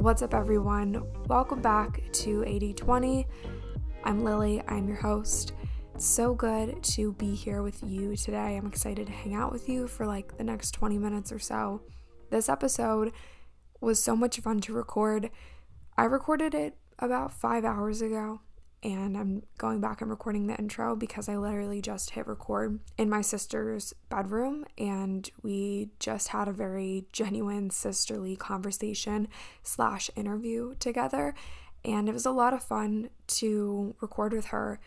What's up, everyone? Welcome back to 8020. I'm Lily, I'm your host. It's so good to be here with you today. I'm excited to hang out with you for like the next 20 minutes or so. This episode was so much fun to record. I recorded it about five hours ago, and I'm going back and recording the intro because I literally just hit record in my sister's bedroom and we just had a very genuine sisterly conversation slash interview together and it was a lot of fun to record with her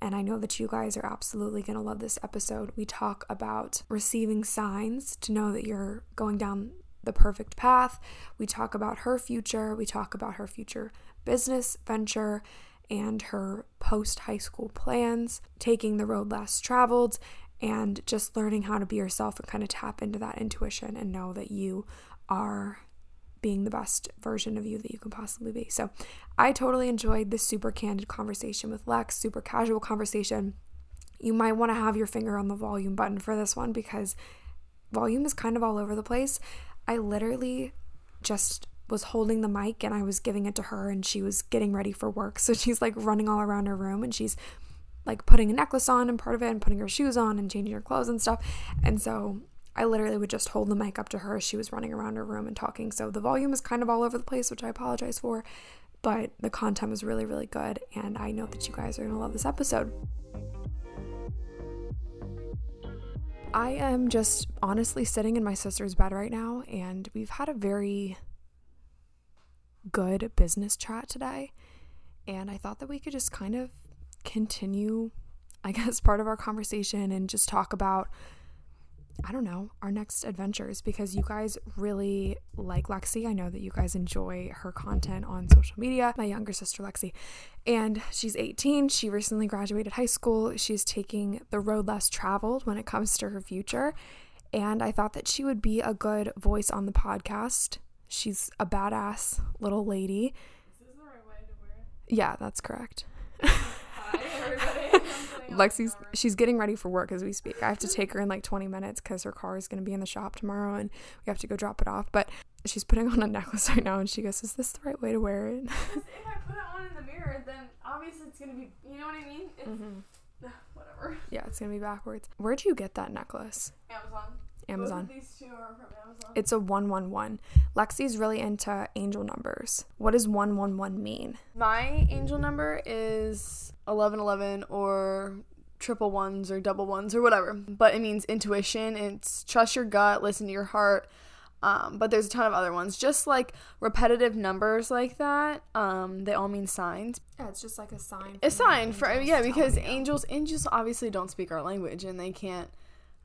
and I know that you guys are absolutely going to love this episode. We talk about receiving signs to know that you're going down the perfect path. We talk about her future. We talk about her future business venture and her post high school plans, taking the road less traveled, and just learning how to be yourself and kind of tap into that intuition and know that you are being the best version of you that you can possibly be. So, I totally enjoyed this super candid conversation with Lex, super casual conversation. You might want to have your finger on the volume button for this one because volume is kind of all over the place. I literally just was holding the mic and I was giving it to her and she was getting ready for work. So she's like running all around her room and she's like putting a necklace on and part of it and putting her shoes on and changing her clothes and stuff. And so I literally would just hold the mic up to her as she was running around her room and talking. So the volume is kind of all over the place, which I apologize for, but the content was really, really good. And I know that you guys are going to love this episode. I am just honestly sitting in my sister's bed right now, and we've had a very good business chat today. And I thought that we could just kind of continue, I guess, part of our conversation and just talk about, I don't know, our next adventures because you guys really like Lexi. I know that you guys enjoy her content on social media. My younger sister, Lexi, and she's 18. She recently graduated high school. She's taking the road less traveled when it comes to her future. And I thought that she would be a good voice on the podcast She's a badass little lady. Is this the right way to wear Yeah, that's correct. Hi, everybody. Lexi's she's getting ready for work as we speak. I have to take her in like 20 minutes because her car is going to be in the shop tomorrow and we have to go drop it off. But she's putting on a necklace right now and she goes, "Is this the right way to wear it?" if I put it on in the mirror, then obviously it's gonna be. You know what I mean? It's, mm-hmm. Whatever. Yeah, it's gonna be backwards. Where'd you get that necklace? Amazon. Amazon. Both of these two are from Amazon. It's a 111. Lexi's really into angel numbers. What does 111 mean? My angel number is 1111 or triple ones or double ones or whatever. But it means intuition. It's trust your gut, listen to your heart. Um, but there's a ton of other ones, just like repetitive numbers like that. Um, they all mean signs. Yeah, it's just like a sign. A sign for yeah, because angels angels obviously don't speak our language and they can't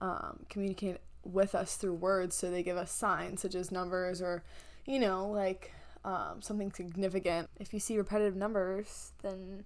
um, communicate with us through words, so they give us signs such as numbers or, you know, like um, something significant. If you see repetitive numbers, then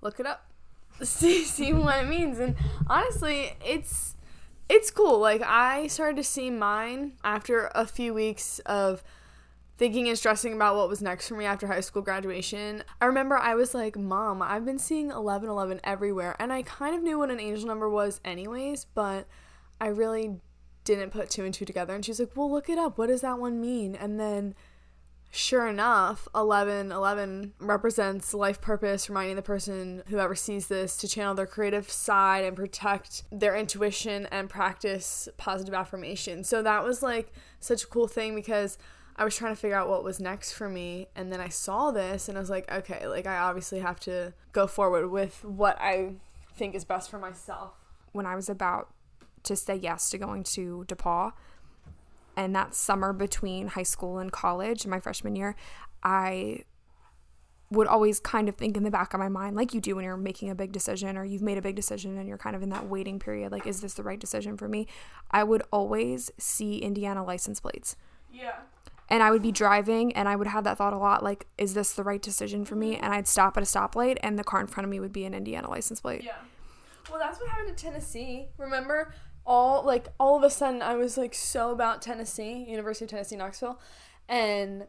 look it up, see see what it means. And honestly, it's it's cool. Like I started to see mine after a few weeks of thinking and stressing about what was next for me after high school graduation. I remember I was like, "Mom, I've been seeing 1111 everywhere." And I kind of knew what an angel number was anyways, but I really didn't put two and two together. And she's like, well, look it up. What does that one mean? And then sure enough 11 11 represents life purpose reminding the person whoever sees this to channel their creative side and protect their intuition and practice positive affirmation so that was like such a cool thing because i was trying to figure out what was next for me and then i saw this and i was like okay like i obviously have to go forward with what i think is best for myself when i was about to say yes to going to DePaul. And that summer between high school and college, my freshman year, I would always kind of think in the back of my mind, like you do when you're making a big decision or you've made a big decision and you're kind of in that waiting period, like, is this the right decision for me? I would always see Indiana license plates. Yeah. And I would be driving and I would have that thought a lot, like, is this the right decision for me? Mm-hmm. And I'd stop at a stoplight and the car in front of me would be an Indiana license plate. Yeah. Well, that's what happened to Tennessee. Remember, all like all of a sudden I was like so about Tennessee, University of Tennessee Knoxville, and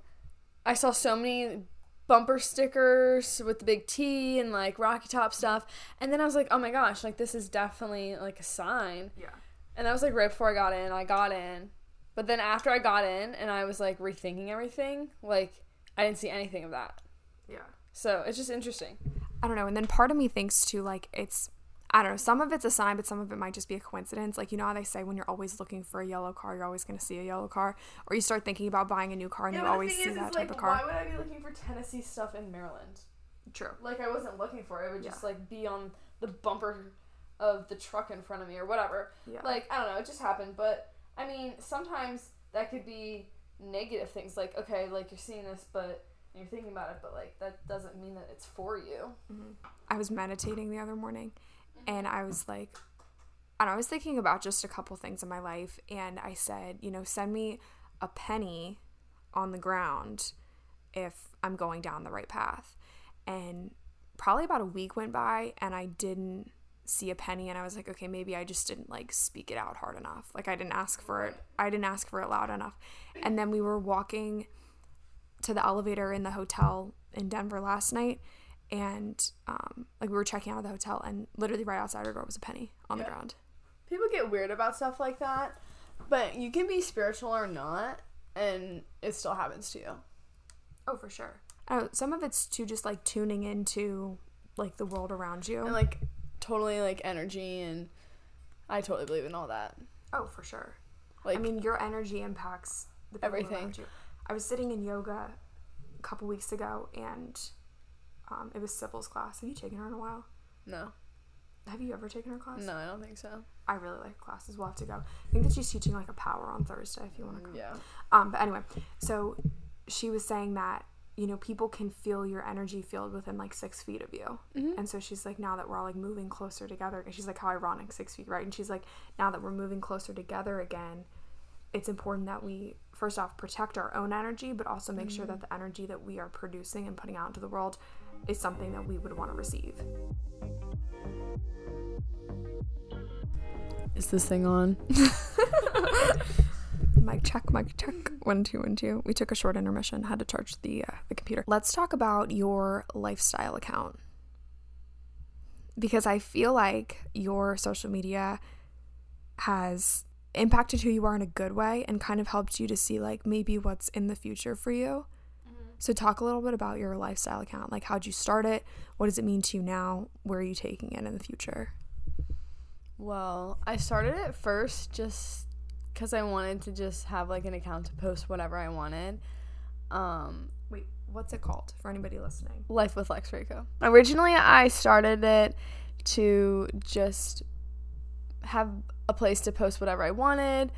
I saw so many bumper stickers with the big T and like Rocky Top stuff, and then I was like, oh my gosh, like this is definitely like a sign. Yeah. And that was like right before I got in. I got in, but then after I got in and I was like rethinking everything, like I didn't see anything of that. Yeah. So it's just interesting. I don't know. And then part of me thinks too, like it's I don't know, some of it's a sign, but some of it might just be a coincidence. Like, you know how they say when you're always looking for a yellow car, you're always going to see a yellow car? Or you start thinking about buying a new car and you always see that type like, of car. Why would I be looking for Tennessee stuff in Maryland? True. Like, I wasn't looking for it. It would just, Yeah. like, be on the bumper of the truck in front of me or whatever. Yeah. Like, I don't know. It just happened. But, I mean, sometimes that could be negative things. Like, okay, like, you're seeing this, but you're thinking about it, but, like, that doesn't mean that it's for you. Mm-hmm. I was meditating the other morning and I was like, and I was thinking about just a couple things in my life. And I said, you know, send me a penny on the ground if I'm going down the right path. And probably about a week went by and I didn't see a penny and I was like, okay, maybe I just didn't like speak it out hard enough. Like I didn't ask for it. I didn't ask for it loud enough. And then we were walking to the elevator in the hotel in Denver last night and um, like we were checking out of the hotel and literally right outside our door was a penny on the ground. People get weird about stuff like that, but you can be spiritual or not, and it still happens to you. Oh, for sure. I some of it's to just like tuning into like the world around you. and like totally like energy and I totally believe in all that. oh, for sure. Like I mean, your energy impacts the people Everything. around you. I was sitting in yoga a couple weeks ago, and um, it was Sybil's class. Have you taken her in a while? no, Have you ever taken her class? no, I don't think so. I really like classes. We'll have to go. I think that she's teaching like a power on Thursday if you want to come. Yeah, Um, but anyway, so she was saying that you know people can feel your energy field within like six feet of you, and so she's like, now that we're all like moving closer together, and she's like, how ironic, six feet, right? And she's like, now that we're moving closer together again, it's important that we first off protect our own energy, but also make sure that the energy that we are producing and putting out into the world is something that we would want to receive. is this thing on? Mic check, mic check. One, two, one, two. We took a short intermission. Had to charge the uh, the computer. Let's talk about your lifestyle account because I feel like your social media has impacted who you are in a good way and kind of helped you to see like maybe what's in the future for you. So talk a little bit about your lifestyle account. Like how'd you start it? What does it mean to you now? Where are you taking it in the future? Well, I started it first just because I wanted to just have like an account to post whatever I wanted. Um, Wait, what's it called for anybody listening? Life with Lex Rico. Originally, I started it to just have a place to post whatever I wanted.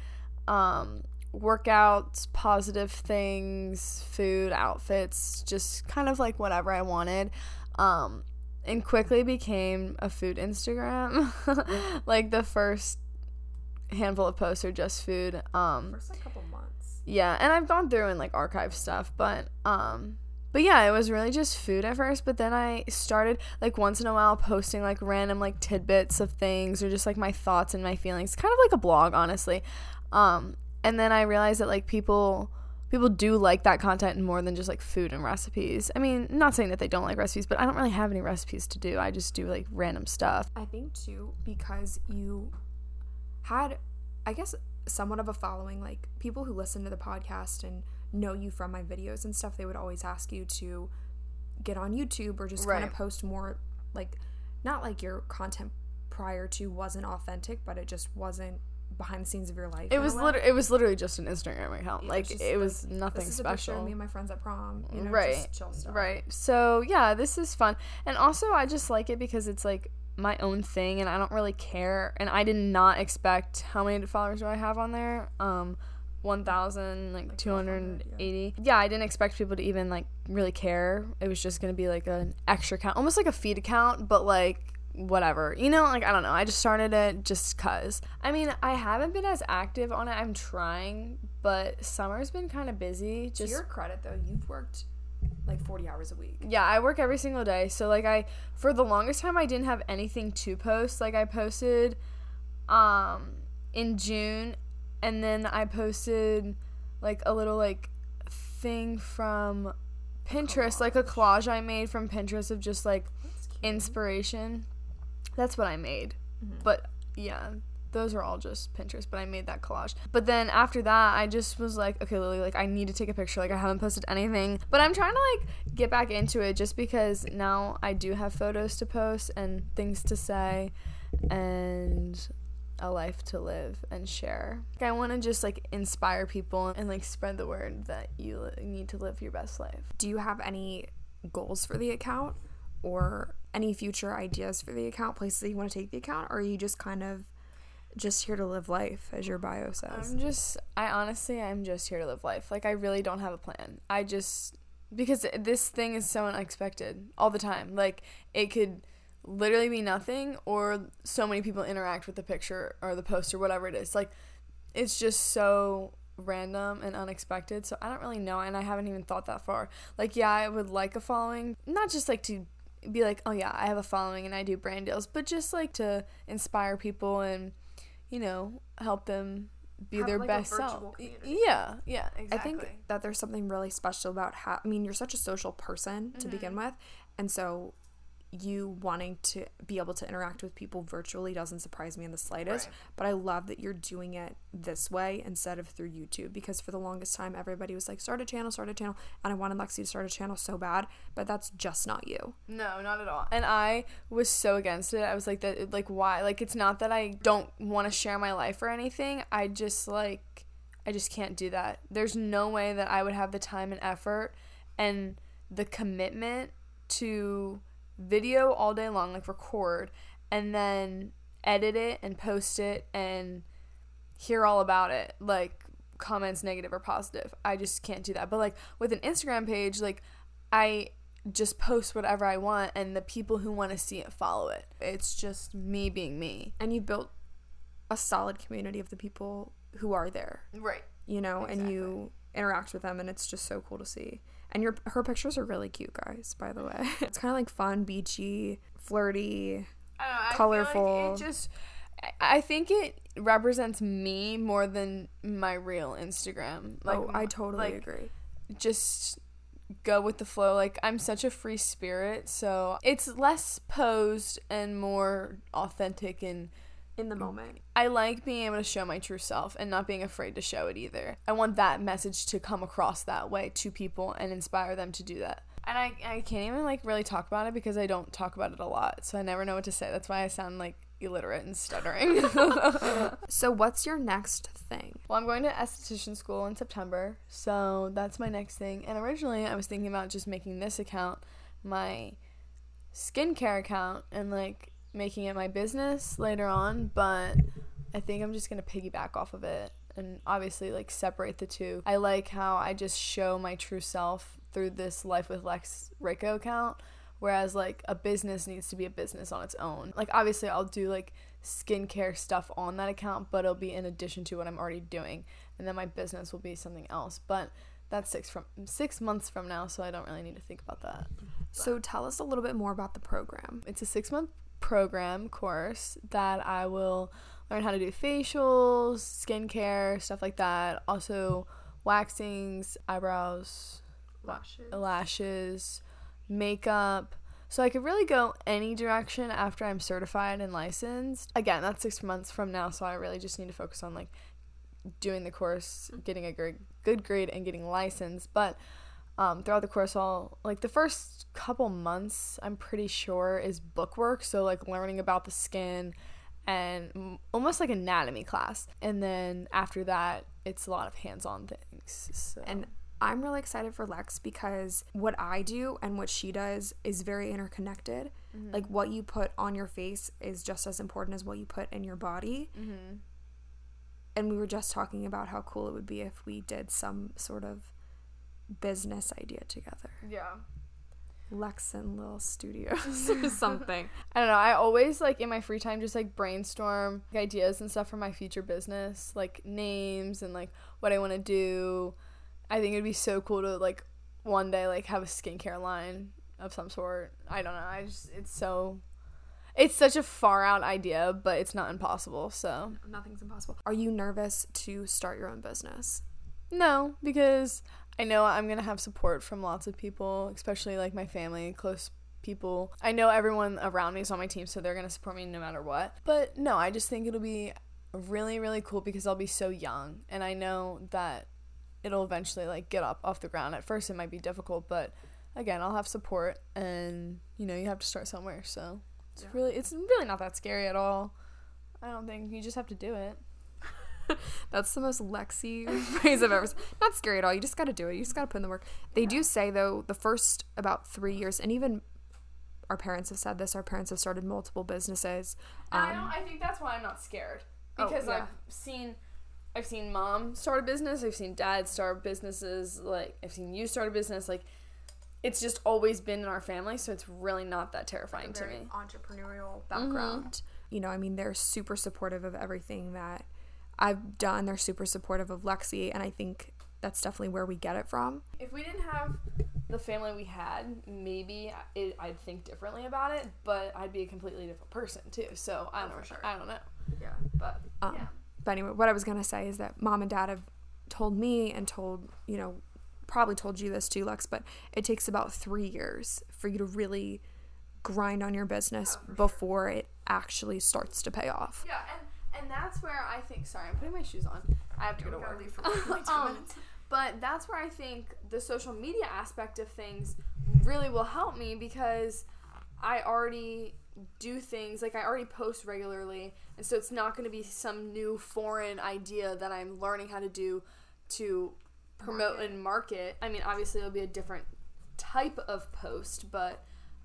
Um, workouts, positive things, food, outfits, just kind of like whatever I wanted. Um, and quickly became a food Instagram. like the first handful of posts are just food. Um, First like couple months. yeah, and I've gone through and like archive stuff, but um but yeah, it was really just food at first, but then I started like once in a while posting like random like tidbits of things or just like my thoughts and my feelings, kind of like a blog, honestly. Um and then I realized that like people people do like that content more than just like food and recipes. I mean, not saying that they don't like recipes, but I don't really have any recipes to do. I just do like random stuff. I think too because you had, I guess, somewhat of a following. Like people who listen to the podcast and know you from my videos and stuff, they would always ask you to get on YouTube or just kind of post more, like, not like your content prior to wasn't authentic, but it just wasn't behind the scenes of your life. It was literally it was literally just an Instagram account. Yeah, like it like, was nothing this is a picture special. of me and my friends at prom. You know, Right, just chill stuff. Right. So yeah, this is fun. And also I just like it because it's like my own thing and I don't really care and I did not expect how many followers do I have on there? Um 1000 like, Like 280. Yeah. I didn't expect people to even like really care. It was just going to be like an extra account, almost like a feed account, but like whatever. You know, like I don't know. I just started it just cuz. I mean, I haven't been as active on it. I'm trying, but summer's been kind of busy. To your credit, though, you've worked like 40 hours a week. yeah, I work every single day. So like I for the longest time I didn't have anything to post. Like I posted um in June and then I posted like a little like thing from Pinterest, like a collage I made from Pinterest of just like inspiration. That's what I made. Mhm. But yeah, those are all just Pinterest, but I made that collage. But then after that, I just was like, okay, Lily, like I need to take a picture. Like I haven't posted anything, but I'm trying to like get back into it just because now I do have photos to post and things to say and a life to live and share. Like, I want to just like inspire people and like spread the word that you li- need to live your best life. Do you have any goals for the account or any future ideas for the account, places that you want to take the account, or are you just kind of just here to live life, as your bio says? I'm just, I honestly, I'm just here to live life. Like, I really don't have a plan. I just, because this thing is so unexpected all the time. Like, it could literally be nothing, or so many people interact with the picture or the post or whatever it is. Like, it's just so random and unexpected. So I don't really know, and I haven't even thought that far. Like, yeah, I would like a following, not just like to be like, oh yeah, I have a following and I do brand deals, but just like to inspire people and you know help them be Have, their like, best self. community. Yeah, yeah, exactly. I think that there's something really special about how I mean you're such a social person to begin Mm-hmm. with, and so you wanting to be able to interact with people virtually doesn't surprise me in the slightest. Right. But I love that you're doing it this way instead of through YouTube because for the longest time everybody was like start a channel, start a channel, and I wanted Lexi to start a channel so bad, but that's just not you. No, not at all. And I was so against it. I was like that like why? Like it's not that I don't want to share my life or anything. I just like I just can't do that. There's no way that I would have the time and effort and the commitment to video all day long like record and then edit it and post it and hear all about it like comments negative or positive. I just can't do that. But like with an instagram page like i just post whatever i want and the people who want to see it follow it. It's just me being me. And you built a solid community of the people who are there, right. You know, and you interact with them and it's just so cool to see. And your her pictures are really cute, guys, by the way. It's kind of like fun, beachy, flirty. I know, I Colorful. feel like it just I- I think it represents me more than my real Instagram. Like oh, I totally like, agree. just go with the flow. Like I'm such a free spirit, so it's less posed and more authentic and In the mm. moment. I like being able to show my true self and not being afraid to show it either. I want that message to come across that way to people and inspire them to do that. And I, I can't even like really talk about it because I don't talk about it a lot. So I never know what to say. That's why I sound like illiterate and stuttering. So, what's your next thing? Well, I'm going to esthetician school in September, so that's my next thing. And originally, I was thinking about just making this account my skincare account and like making it my business later on, but I think I'm just going to piggyback off of it and obviously like separate the two. I like how I just show my true self through this Life with Lex Rico account. Whereas like a business needs to be a business on its own. Like obviously I'll do like skincare stuff on that account, but it'll be in addition to what I'm already doing, and then my business will be something else. But that's six from six months from now, so I don't really need to think about that. So, tell us a little bit more about the program. It's a six month program course that I will learn how to do facials, skincare, stuff like that. Also waxings, eyebrows, Lashes. lashes, makeup. So I could really go any direction after I'm certified and licensed. Again, that's six months from now, so I really just need to focus on like doing the course, getting a good good grade, and getting licensed. But um, throughout the course, I'll like the first couple months, I'm pretty sure is book work. So like learning about the skin and almost like anatomy class. And then after that, it's a lot of hands-on things. So. And I'm really excited for Lex because what I do and what she does is very interconnected. Like what you put on your face is just as important as what you put in your body. mm-hmm. And we were just talking about how cool it would be if we did some sort of business idea together. yeah. Lex and Lil Studios or something. I don't know. I always like in my free time just like brainstorm ideas and stuff for my future business, like names and like what I want to do. I think it'd be so cool to like one day like have a skincare line of some sort. I don't know. I just it's so it's such a far out idea, but it's not impossible. So, Nothing's impossible. Are you nervous to start your own business? no, because I know I'm going to have support from lots of people, especially like my family, close people. I know everyone around me is on my team, so they're going to support me no matter what. But no, I just think it'll be really really cool because I'll be so young and I know that it'll eventually like get up off the ground. At first it might be difficult, but again, I'll have support and you know, you have to start somewhere. So it's Yeah. really it's really not that scary at all. I don't think you just have to do it. That's the most Lexi phrase I've ever. said. Not scary at all. You just got to do it. You just got to put in the work. They do say though, the first about three years, and even our parents have said this. Our parents have started multiple businesses. I don't Um, I think that's why I'm not scared Oh, because yeah. I've seen I've seen mom start a business, I've seen dad start businesses, like I've seen you start a business like it's just always been in our family, so it's really not that terrifying to me. entrepreneurial background. You know, I mean, they're super supportive of everything that I've done. They're super supportive of Lexi, and I think that's definitely where we get it from. If we didn't have the family we had, maybe it, I'd think differently about it, but I'd be a completely different person too. So I Oh, don't, for sure. I don't know. Yeah. But Um, yeah, But anyway, what I was gonna say is that mom and dad have told me and told you know probably told you this too, Lex. But it takes about three years for you to really grind on your business before it actually starts to pay off. yeah, and and that's where I think. Sorry, I'm putting my shoes on. I have to go to work. Um, But that's where I think the social media aspect of things really will help me because I already do things like I already post regularly, and so it's not going to be some new foreign idea that I'm learning how to do to promote and market. I mean, obviously it'll be a different type of post, but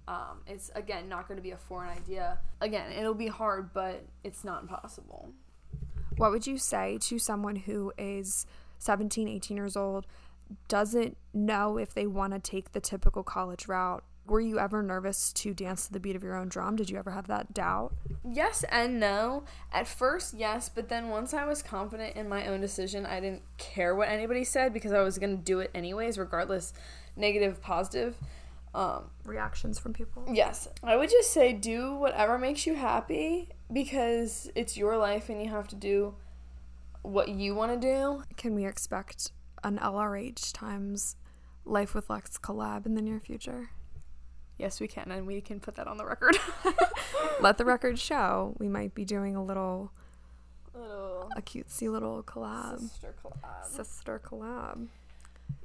um, it's again not going to be a foreign idea. Again, it'll be hard, but it's not impossible. What would you say to someone who is 17, 18 years old, doesn't know if they want to take the typical college route? Were you ever nervous to dance to the beat of your own drum? Did you ever have that doubt? Yes and no. At first, yes, but then once I was confident in my own decision, I didn't care what anybody said because I was going to do it anyways, regardless, negative, positive. Um, Reactions from people? yes, I would just say do whatever makes you happy because it's your life and you have to do what you want to do. Can we expect an LRH times Life with Lex collab in the near future? Yes, we can, and we can put that on the record. Let the record show. We might be doing a little, Little a cutesy little collab, sister collab. sister collab.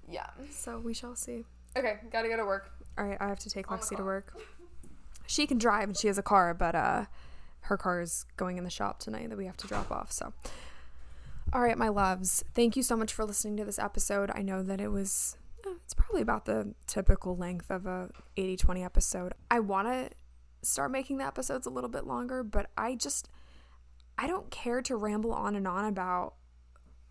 Yeah. So we shall see. Okay, gotta go to work. All right, I have to take Lexi to work. She can drive and she has a car, but uh, her car is going in the shop tonight that we have to drop off. So, all right, my loves, thank you so much for listening to this episode. I know that it was, uh, it's probably about the typical length of a 80 20 episode. I want to start making the episodes a little bit longer, but I just, I don't care to ramble on and on about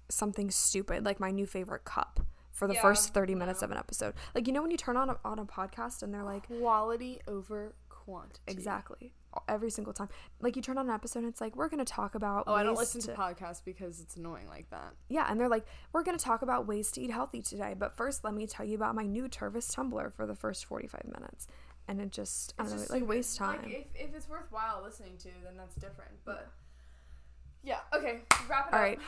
something stupid like my new favorite cup for the Yeah, first 30 minutes no. of an episode. Like you know when you turn on a, on a podcast and they're like Quality over quantity. exactly every single time. Like you turn on an episode and it's like we're going to talk about Oh, I don't listen to podcasts because it's annoying like that. Yeah, and they're like we're going to talk about ways to eat healthy today, but first let me tell you about my new Tervis tumbler for the first 45 minutes. And it just I don't know, like waste time. Like if, if it's worthwhile listening to, then that's different. But yeah, okay, wrap it All up. right.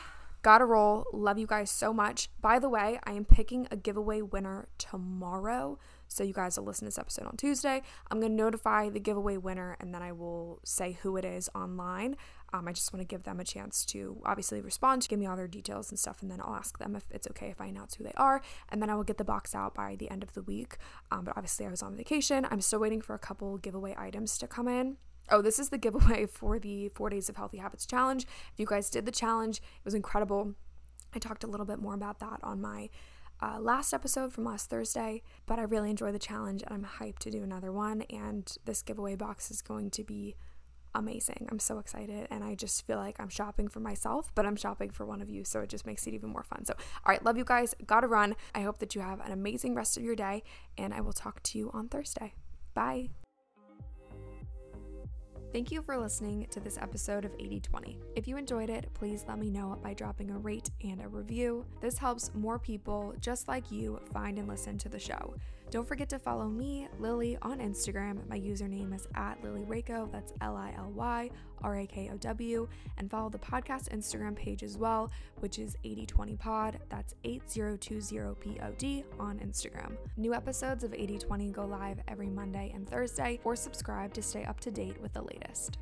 Gotta roll. Love you guys so much. By the way, I am picking a giveaway winner tomorrow. So you guys will listen to this episode on Tuesday. I'm gonna notify the giveaway winner and then I will say who it is online. Um, I just want to give them a chance to obviously respond, to give me all their details and stuff, and then I'll ask them if it's okay if I announce who they are, and then I will get the box out by the end of the week. Um, but obviously, I was on vacation. I'm still waiting for a couple giveaway items to come in. Oh, this is the giveaway for the Four Days of Healthy Habits Challenge. If you guys did the challenge, it was incredible. I talked a little bit more about that on my uh, last episode from last Thursday, but I really enjoyed the challenge and I'm hyped to do another one. And this giveaway box is going to be amazing. I'm so excited and I just feel like I'm shopping for myself, but I'm shopping for one of you, so it just makes it even more fun. So, all right, love you guys. Gotta run. I hope that you have an amazing rest of your day, and I will talk to you on Thursday. Bye. Thank you for listening to this episode of 8020. If you enjoyed it, please let me know by dropping a rate and a review. This helps more people just like you find and listen to the show. Don't forget to follow me, Lily, on Instagram. My username is at Lily Rakow. That's L I L Y R A K O W. And follow the podcast Instagram page as well, which is 8020pod. That's 8020pod on Instagram. New episodes of 8020 go live every Monday and Thursday, or subscribe to stay up to date with the latest.